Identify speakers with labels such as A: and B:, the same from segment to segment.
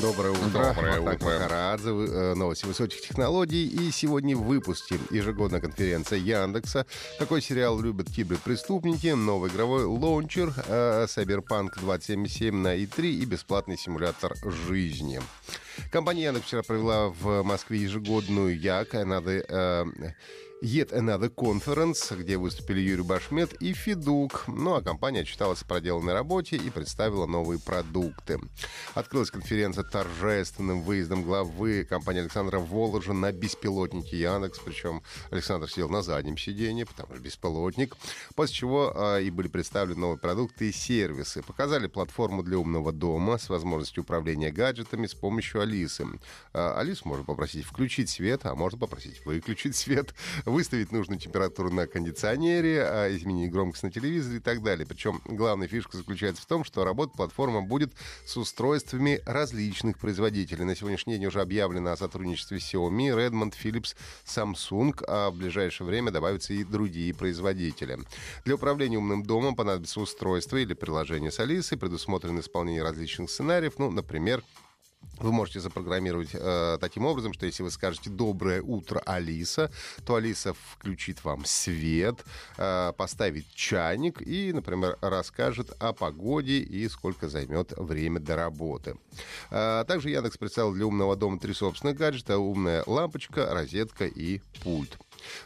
A: Доброе утро.
B: Доброе
A: Махтаг
B: утро.
A: Махарадзе, э, новости высоких технологий. И сегодня в выпуске ежегодная конференция Яндекса. Какой сериал любят киберпреступники? Новый игровой лаунчер э, Cyberpunk 2077 на i3 и бесплатный симулятор жизни. Компания Яндекс вчера провела в Москве ежегодную ЯК. Надо э, Yet Another Conference, где выступили Юрий Башмет и Федук. Ну а компания отчиталась о проделанной работе и представила новые продукты. Открылась конференция торжественным выездом главы компании Александра Воложа на беспилотнике Яндекс. Причем Александр сидел на заднем сиденье, потому что беспилотник. После чего а, и были представлены новые продукты и сервисы. Показали платформу для умного дома с возможностью управления гаджетами с помощью Алисы. А, Алису можно попросить включить свет, а можно попросить выключить свет, выставить нужную температуру на кондиционере, а, изменить громкость на телевизоре и так далее. Причем главная фишка заключается в том, что работать платформа будет с устройствами различных производителей. На сегодняшний день уже объявлено о сотрудничестве Xiaomi, Redmond, Philips, Samsung, а в ближайшее время добавятся и другие производители. Для управления умным домом понадобится устройство или приложение с Алисой, предусмотрено исполнение различных сценариев, ну, например, вы можете запрограммировать э, таким образом, что если вы скажете «Доброе утро, Алиса», то Алиса включит вам свет, э, поставит чайник и, например, расскажет о погоде и сколько займет время до работы. Э, также Яндекс представил для умного дома три собственных гаджета. Умная лампочка, розетка и пульт.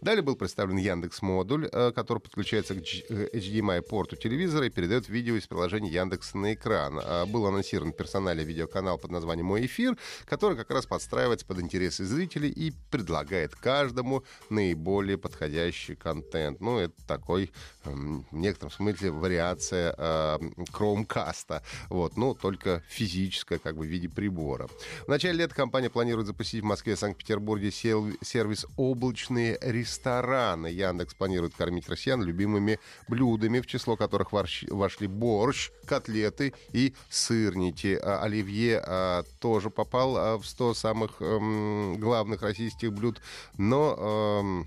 A: Далее был представлен Яндекс модуль, э, который подключается к э, HDMI порту телевизора и передает видео из приложения Яндекс на экран. А, Был анонсирован персональный видеоканал под названием «Мой эфир», который как раз подстраивается под интересы зрителей и предлагает каждому наиболее подходящий контент. Ну, это такой, эм, в некотором смысле, вариация э, Chromecast. Вот, ну, только физическая, как бы, в виде прибора. В начале лета компания планирует запустить в Москве и Санкт-Петербурге сервис «Облачные рестораны». Яндекс планирует кормить россиян любимыми блюдами, в число которых вошли борщ, котлеты и сырники. А Оливье а, тоже попал а, в 100 самых эм, главных российских блюд, но...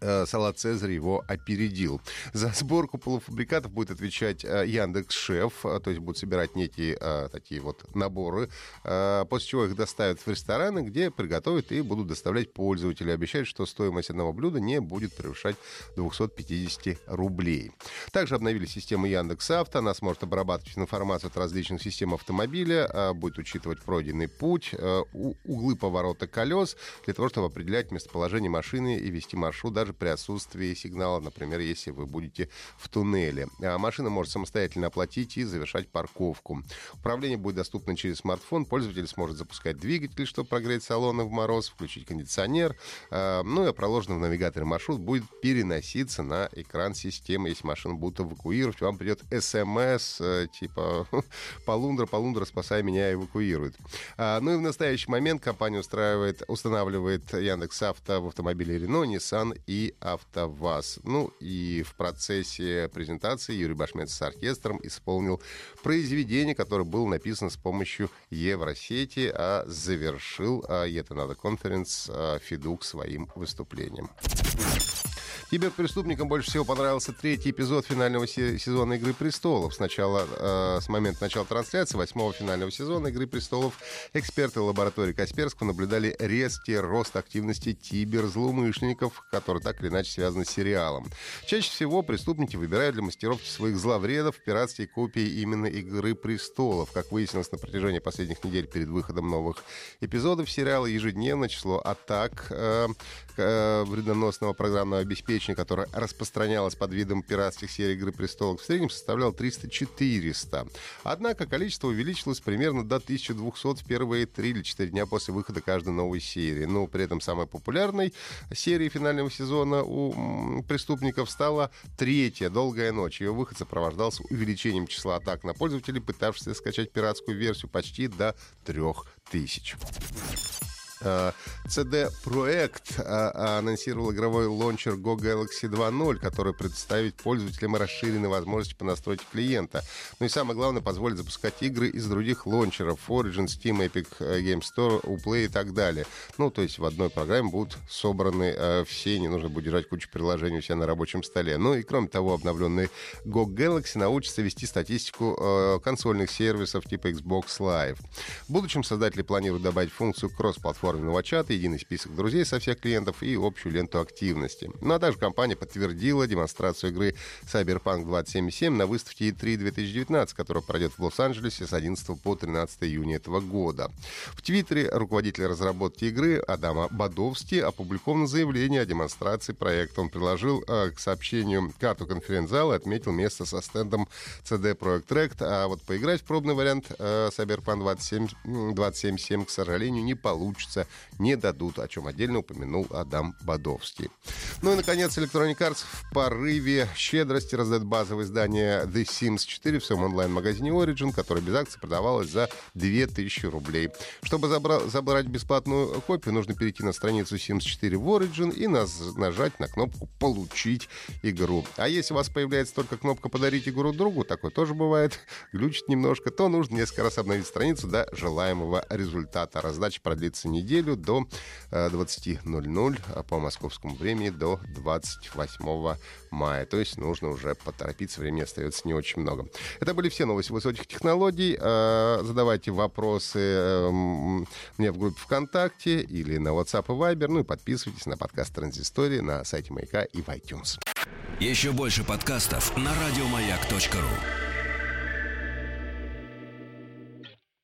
A: э, салат Цезарь его опередил. За сборку полуфабрикатов будет отвечать э, Яндекс Шеф, э, то есть будут собирать некие такие вот наборы, после чего их доставят в рестораны, где приготовят и будут доставлять пользователю. Обещают, что стоимость одного блюда не будет превышать 250 рублей. Также обновили систему Яндекс Авто, она сможет обрабатывать информацию от различных систем автомобиля, будет учитывать пройденный путь, углы поворота колес, для того, чтобы определять местоположение машины и вести маршрут даже при отсутствии сигнала, например, если вы будете в туннеле. А машина может самостоятельно оплатить и завершать парковку. Управление будет доступно через смартфон. Пользователь сможет запускать двигатель, чтобы прогреть салоны в мороз, включить кондиционер. А, Ну и проложенный в навигаторе маршрут будет переноситься на экран системы. Если машину будут эвакуировать, вам придет смс э, типа «Полундра, Полундра, спасай меня, эвакуирует». А, Ну и в настоящий момент компания устраивает, устанавливает Яндекс Авто в автомобиле Renault, Nissan и АвтоВАЗ. Ну и в процессе презентации Юрий Башмет с оркестром исполнил произведение, которое было написано с помощью Евросети, а завершил а, Yet Another Conference а, Федук своим выступлением. Киберпреступникам больше всего понравился третий эпизод финального се- сезона «Игры престолов». Сначала, э, с момента начала трансляции восьмого финального сезона «Игры престолов» эксперты лаборатории Касперского наблюдали резкий рост активности киберзлоумышленников, которые так или иначе связаны с сериалом. Чаще всего преступники выбирают для мастеровки своих зловредов пиратские копии именно «Игры престолов». Как выяснилось на протяжении последних недель перед выходом новых эпизодов сериала, ежедневно число атак э, э, вредоносного программного обеспечения, которое распространялось под видом пиратских серий «Игры престолов», в среднем составляло 300-400. Однако количество увеличилось примерно до 1200 в первые 3 или 4 дня после выхода каждой новой серии. Но при этом самой популярной серией финального сезона у преступников стала третья «Долгая ночь». Ее выход сопровождался увеличением числа атак на пользователей, пытавшихся скачать пиратскую версию почти до 3000. CD Projekt анонсировал игровой лончер Go Galaxy 2.0, который представит пользователям расширенные возможности по настройке клиента. Ну и самое главное, позволит запускать игры из других лончеров Origin, Steam, Epic Game Store, Uplay и так далее. Ну, то есть в одной программе будут собраны э, все, не нужно будет держать кучу приложений у себя на рабочем столе. Ну и кроме того, обновленный Go Galaxy научится вести статистику э, консольных сервисов типа Xbox Live. В будущем создатели планируют добавить функцию кросс-платформенного чата, единый список друзей со всех клиентов и общую ленту активности. Ну а также компания подтвердила демонстрацию игры Cyberpunk 2077 на выставке E3 2019, которая пройдет в Лос-Анджелесе с 11 по 13 июня этого года. В Твиттере руководитель разработки игры Адама Бадовский опубликовано заявление о демонстрации проекта. Он приложил э, к сообщению карту конференц-зала и отметил место со стендом CD Projekt Red. А вот поиграть в пробный вариант э, Cyberpunk 27, 277, к сожалению, не получится, не дадут, о чем отдельно упомянул Адам Бадовский. Ну и, наконец, Electronic Arts в порыве щедрости раздает базовое издание The Sims 4 в своем онлайн-магазине Origin, которое без акций продавалось за 2000 рублей. Чтобы забра- забрать бесплатную копию, нужно перейти на страницу Sims 4 в Origin и наз- нажать на кнопку «Получить игру». А если у вас появляется только кнопка «Подарить игру другу», такое тоже бывает, глючит немножко, то нужно несколько раз обновить страницу до желаемого результата. Раздача продлится неделю до 20.00 э, по московскому времени до 28 мая. То есть нужно уже поторопиться, времени остается не очень много. Это были все новости высоких технологий. Э, задавайте вопросы эм, мне в группе ВКонтакте или на WhatsApp и Viber. Ну и подписывайтесь на подкаст Транзистории на сайте Маяка и в iTunes.
C: Еще больше подкастов на радиомаяк.ру